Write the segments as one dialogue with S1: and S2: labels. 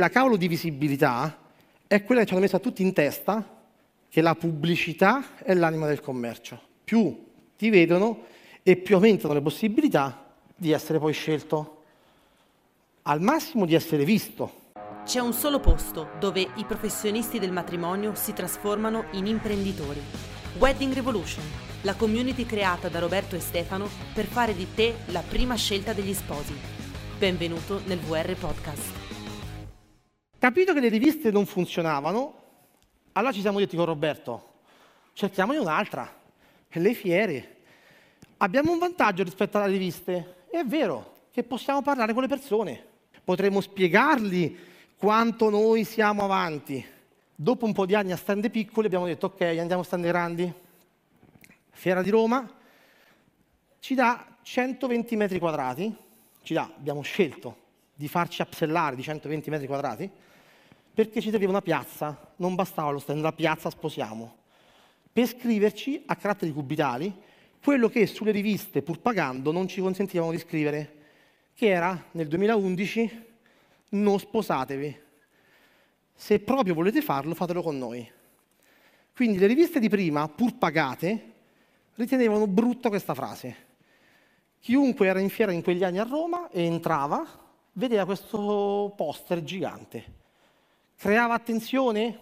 S1: La cavolo di visibilità è quella che ci hanno messo tutti in testa che la pubblicità è l'anima del commercio. Più ti vedono e più aumentano le possibilità di essere poi scelto. Al massimo di essere visto.
S2: C'è un solo posto dove i professionisti del matrimonio si trasformano in imprenditori. Wedding Revolution, la community creata da Roberto e Stefano per fare di te la prima scelta degli sposi. Benvenuto nel VR Podcast.
S1: Capito che le riviste non funzionavano, allora ci siamo detti con Roberto, cerchiamone un'altra, le fiere. Abbiamo un vantaggio rispetto alle riviste, è vero, che possiamo parlare con le persone, potremo spiegargli quanto noi siamo avanti. Dopo un po' di anni a stand piccoli abbiamo detto ok, andiamo a stand grandi. Fiera di Roma ci dà 120 metri quadrati, ci dà, abbiamo scelto di farci upsellare di 120 metri quadrati, perché ci serviva una piazza, non bastava lo stand, la piazza sposiamo, per scriverci a caratteri cubitali quello che sulle riviste, pur pagando, non ci consentivano di scrivere, che era nel 2011 non sposatevi. Se proprio volete farlo, fatelo con noi. Quindi le riviste di prima, pur pagate, ritenevano brutta questa frase. Chiunque era in fiera in quegli anni a Roma e entrava, vedeva questo poster gigante creava attenzione?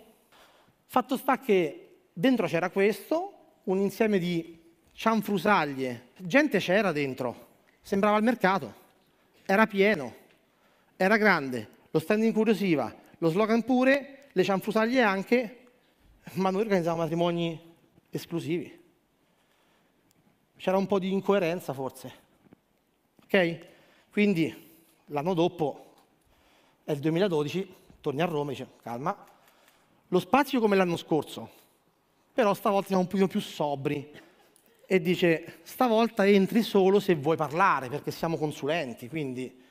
S1: Fatto sta che dentro c'era questo, un insieme di cianfrusaglie, gente c'era dentro, sembrava al mercato, era pieno, era grande, lo stand incuriosiva, lo slogan pure, le cianfrusaglie anche, ma noi organizzavamo matrimoni esclusivi. C'era un po' di incoerenza forse. Ok? Quindi l'anno dopo, è il 2012, torni a Roma e dice calma, lo spazio come l'anno scorso, però stavolta siamo un pochino più sobri e dice stavolta entri solo se vuoi parlare perché siamo consulenti, quindi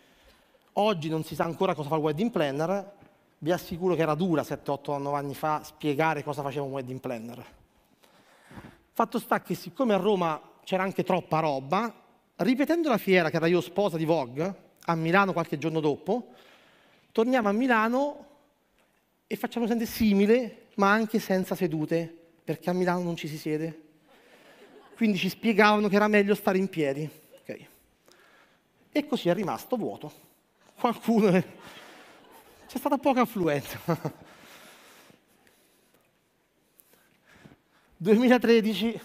S1: oggi non si sa ancora cosa fa il wedding planner, vi assicuro che era dura 7, 8, 9 anni fa spiegare cosa faceva un wedding planner. Fatto sta che siccome a Roma c'era anche troppa roba, ripetendo la fiera che era io sposa di Vogue, a Milano qualche giorno dopo, torniamo a Milano e facciamo sempre simile, ma anche senza sedute, perché a Milano non ci si siede. Quindi ci spiegavano che era meglio stare in piedi. Okay. E così è rimasto vuoto. Qualcuno... È... C'è stata poca affluenza. 2013, ho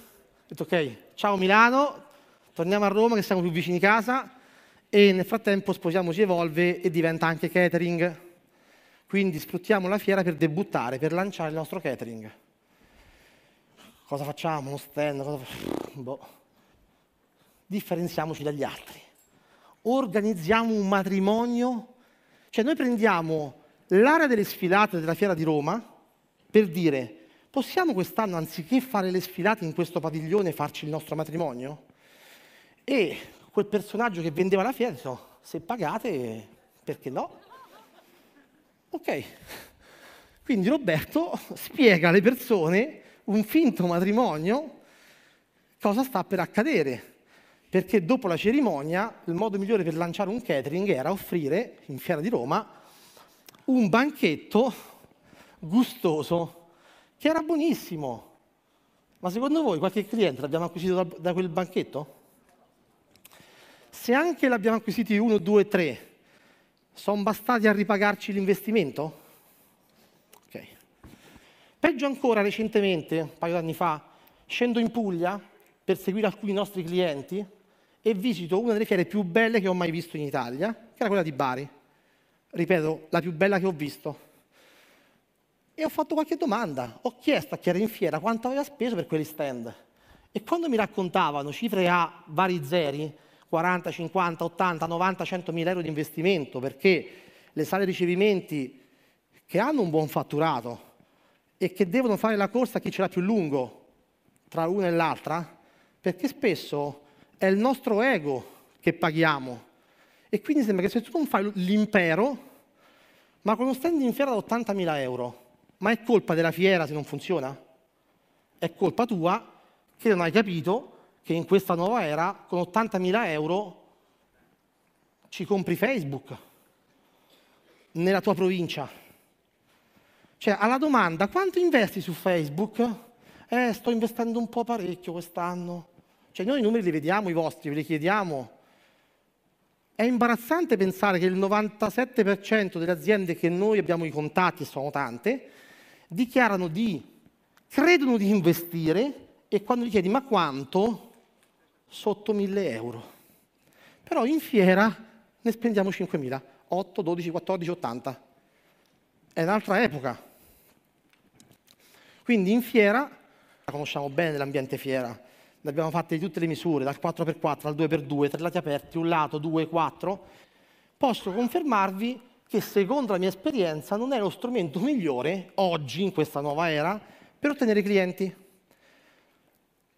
S1: detto ok, ciao Milano, torniamo a Roma che siamo più vicini casa e nel frattempo Sposiamoci evolve e diventa anche catering. Quindi sfruttiamo la fiera per debuttare, per lanciare il nostro catering. Cosa facciamo? Uno stand? Cosa... Boh. Differenziamoci dagli altri. Organizziamo un matrimonio. Cioè noi prendiamo l'area delle sfilate della fiera di Roma per dire possiamo quest'anno anziché fare le sfilate in questo padiglione farci il nostro matrimonio? E quel personaggio che vendeva la fiera, detto, se pagate, perché no? Ok. Quindi Roberto spiega alle persone un finto matrimonio cosa sta per accadere. Perché dopo la cerimonia il modo migliore per lanciare un catering era offrire in Fiera di Roma un banchetto gustoso che era buonissimo. Ma secondo voi qualche cliente l'abbiamo acquisito da quel banchetto? Se anche l'abbiamo acquisiti 1, 2, 3, sono bastati a ripagarci l'investimento? Ok. Peggio ancora, recentemente, un paio di anni fa, scendo in Puglia per seguire alcuni nostri clienti e visito una delle fiere più belle che ho mai visto in Italia, che era quella di Bari. Ripeto, la più bella che ho visto. E ho fatto qualche domanda, ho chiesto a chi era in fiera quanto aveva speso per quegli stand. E quando mi raccontavano cifre a vari zeri, 40, 50, 80, 90, 100 mila euro di investimento perché le sale ricevimenti che hanno un buon fatturato e che devono fare la corsa a chi ce l'ha più lungo tra l'una e l'altra, perché spesso è il nostro ego che paghiamo. E quindi sembra che se tu non fai l'impero, ma con uno stand in fiera da 80.000 euro, ma è colpa della fiera se non funziona? È colpa tua che non hai capito che in questa nuova era con 80.000 euro ci compri Facebook. nella tua provincia. Cioè, alla domanda quanto investi su Facebook? Eh, sto investendo un po' parecchio quest'anno. Cioè, noi i numeri li vediamo, i vostri, ve li chiediamo. È imbarazzante pensare che il 97% delle aziende che noi abbiamo i contatti, e sono tante, dichiarano di, credono di investire e quando gli chiedi ma quanto? Sotto 1000 euro. Però in fiera ne spendiamo 5.000, 8, 12, 14, 80. È un'altra epoca. Quindi in fiera, conosciamo bene l'ambiente fiera, ne abbiamo fatte di tutte le misure, dal 4x4 al 2x2, tre lati aperti, un lato, due, quattro, posso confermarvi che secondo la mia esperienza non è lo strumento migliore oggi, in questa nuova era, per ottenere clienti.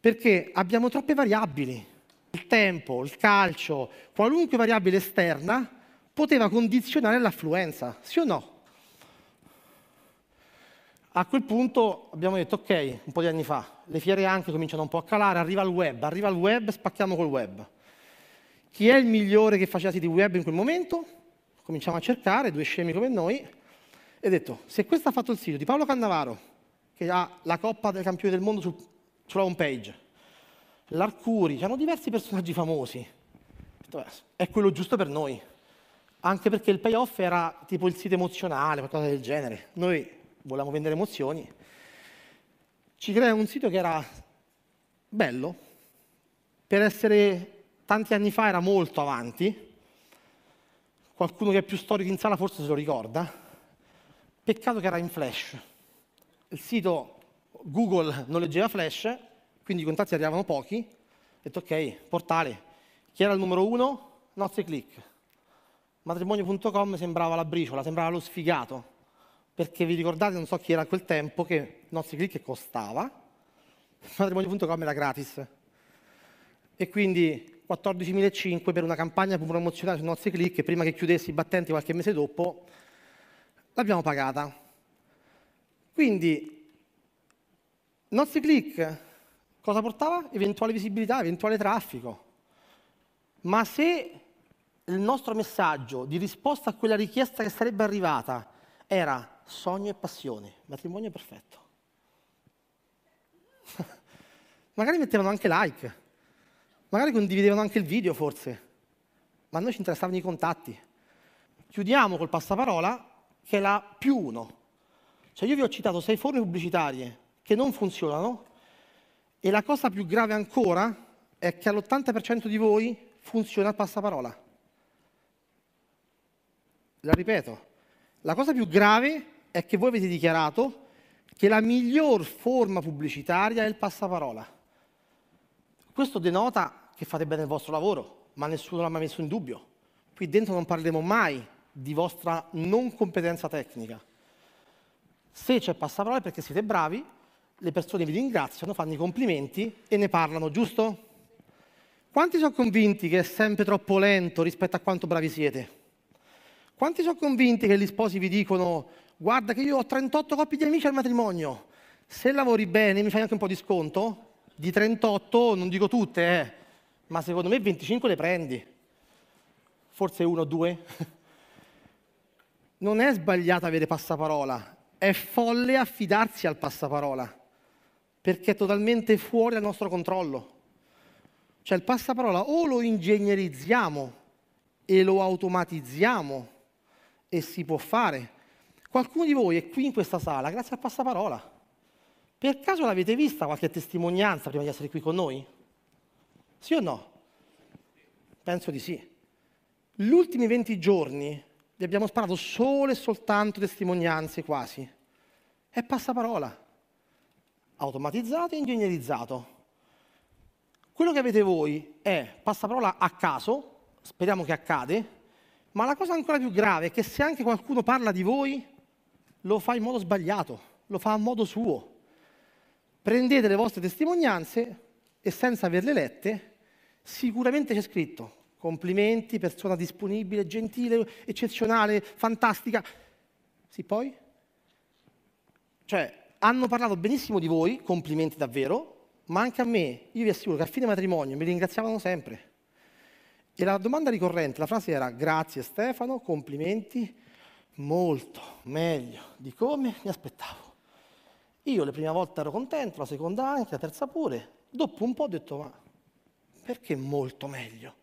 S1: Perché abbiamo troppe variabili il tempo, il calcio, qualunque variabile esterna poteva condizionare l'affluenza, sì o no? A quel punto abbiamo detto, ok, un po' di anni fa, le fiere anche cominciano un po' a calare, arriva il web, arriva il web, spacchiamo col web. Chi è il migliore che faceva siti web in quel momento? Cominciamo a cercare, due scemi come noi, e detto, se questo ha fatto il sito di Paolo Cannavaro, che ha la Coppa dei Campioni del Mondo sul, sulla home page, l'Arcuri, c'erano diversi personaggi famosi. È quello giusto per noi, anche perché il payoff era tipo il sito emozionale, qualcosa del genere. Noi volevamo vendere emozioni. Ci crea un sito che era bello, per essere tanti anni fa era molto avanti, qualcuno che è più storico in sala forse se lo ricorda, peccato che era in flash. Il sito Google non leggeva flash, quindi i contatti arrivavano pochi, ho detto ok, portale, chi era il numero uno? Nozze Click. Matrimonio.com sembrava la briciola, sembrava lo sfigato, perché vi ricordate, non so chi era a quel tempo, che Nozze Click costava, matrimonio.com era gratis. E quindi 14.500 per una campagna promozionale su Nozze Click, prima che chiudessi i battenti qualche mese dopo, l'abbiamo pagata. Quindi Nozze Click Cosa portava? Eventuale visibilità, eventuale traffico. Ma se il nostro messaggio di risposta a quella richiesta che sarebbe arrivata era sogno e passione, matrimonio perfetto. magari mettevano anche like, magari condividevano anche il video forse, ma a noi ci interessavano i contatti. Chiudiamo col passaparola che è la più uno. Cioè io vi ho citato sei forme pubblicitarie che non funzionano e la cosa più grave ancora è che all'80% di voi funziona il passaparola. La ripeto, la cosa più grave è che voi avete dichiarato che la miglior forma pubblicitaria è il passaparola. Questo denota che fate bene il vostro lavoro, ma nessuno l'ha mai messo in dubbio. Qui dentro non parleremo mai di vostra non competenza tecnica. Se c'è passaparola è perché siete bravi le persone vi ringraziano, fanno i complimenti e ne parlano, giusto? Quanti sono convinti che è sempre troppo lento rispetto a quanto bravi siete? Quanti sono convinti che gli sposi vi dicono guarda che io ho 38 coppie di amici al matrimonio, se lavori bene mi fai anche un po' di sconto? Di 38 non dico tutte, eh, ma secondo me 25 le prendi. Forse uno o due. Non è sbagliato avere passaparola, è folle affidarsi al passaparola perché è totalmente fuori dal nostro controllo. Cioè il passaparola o lo ingegnerizziamo e lo automatizziamo e si può fare. Qualcuno di voi è qui in questa sala grazie al passaparola. Per caso l'avete vista qualche testimonianza prima di essere qui con noi? Sì o no? Penso di sì. Gli ultimi 20 giorni vi abbiamo sparato solo e soltanto testimonianze quasi. È passaparola automatizzato e ingegnerizzato. Quello che avete voi è passaparola a caso, speriamo che accade, ma la cosa ancora più grave è che se anche qualcuno parla di voi, lo fa in modo sbagliato, lo fa a modo suo. Prendete le vostre testimonianze e senza averle lette, sicuramente c'è scritto complimenti, persona disponibile, gentile, eccezionale, fantastica. Sì, poi? Cioè, hanno parlato benissimo di voi, complimenti davvero, ma anche a me, io vi assicuro che a fine matrimonio mi ringraziavano sempre. E la domanda ricorrente, la frase era grazie Stefano, complimenti, molto meglio di come mi aspettavo. Io le prime volte ero contento, la seconda anche, la terza pure. Dopo un po' ho detto, ma perché molto meglio?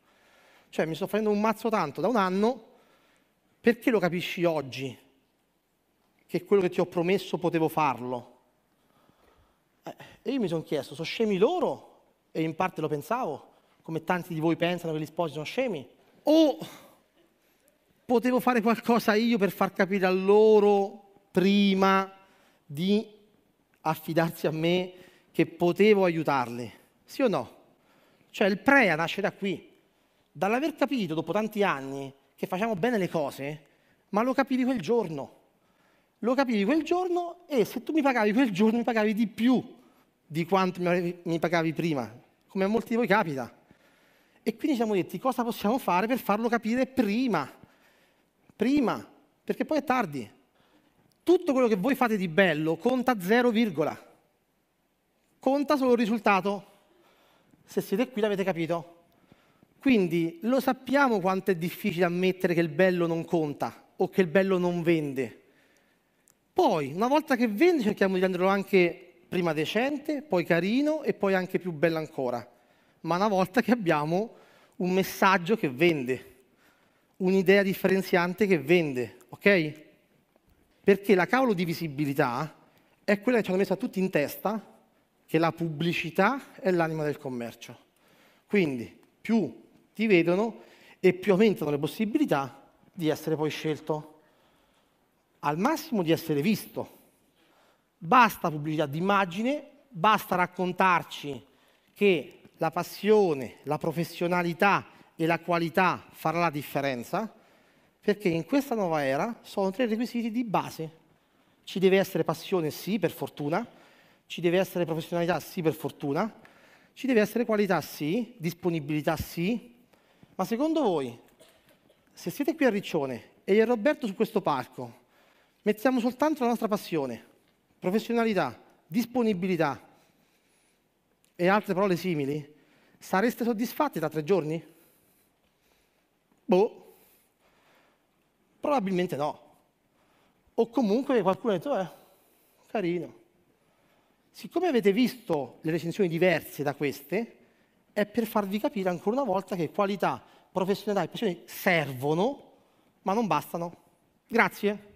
S1: Cioè mi sto facendo un mazzo tanto da un anno, perché lo capisci oggi? Che quello che ti ho promesso potevo farlo. Eh, e io mi sono chiesto, sono scemi loro? E in parte lo pensavo, come tanti di voi pensano che gli sposi sono scemi. O potevo fare qualcosa io per far capire a loro prima di affidarsi a me che potevo aiutarli? Sì o no? Cioè il prea nasce da qui, dall'aver capito dopo tanti anni che facciamo bene le cose, ma lo capivi quel giorno. Lo capivi quel giorno e se tu mi pagavi quel giorno mi pagavi di più di quanto mi pagavi prima, come a molti di voi capita. E quindi ci siamo detti cosa possiamo fare per farlo capire prima, prima, perché poi è tardi. Tutto quello che voi fate di bello conta 0, conta solo il risultato. Se siete qui l'avete capito. Quindi lo sappiamo quanto è difficile ammettere che il bello non conta o che il bello non vende. Poi, una volta che vende, cerchiamo di renderlo anche prima decente, poi carino e poi anche più bello ancora. Ma una volta che abbiamo un messaggio che vende, un'idea differenziante che vende, ok? Perché la cavolo di visibilità è quella che ci hanno messo a tutti in testa che la pubblicità è l'anima del commercio. Quindi più ti vedono e più aumentano le possibilità di essere poi scelto. Al massimo di essere visto. Basta pubblicità d'immagine, basta raccontarci che la passione, la professionalità e la qualità farà la differenza, perché in questa nuova era sono tre requisiti di base. Ci deve essere passione, sì, per fortuna, ci deve essere professionalità, sì, per fortuna, ci deve essere qualità, sì, disponibilità, sì, ma secondo voi, se siete qui a Riccione e e Roberto su questo palco, mettiamo soltanto la nostra passione, professionalità, disponibilità e altre parole simili, sareste soddisfatti tra tre giorni? Boh, probabilmente no. O comunque qualcuno ha detto, eh, carino. Siccome avete visto le recensioni diverse da queste, è per farvi capire ancora una volta che qualità, professionalità e passione servono, ma non bastano. Grazie.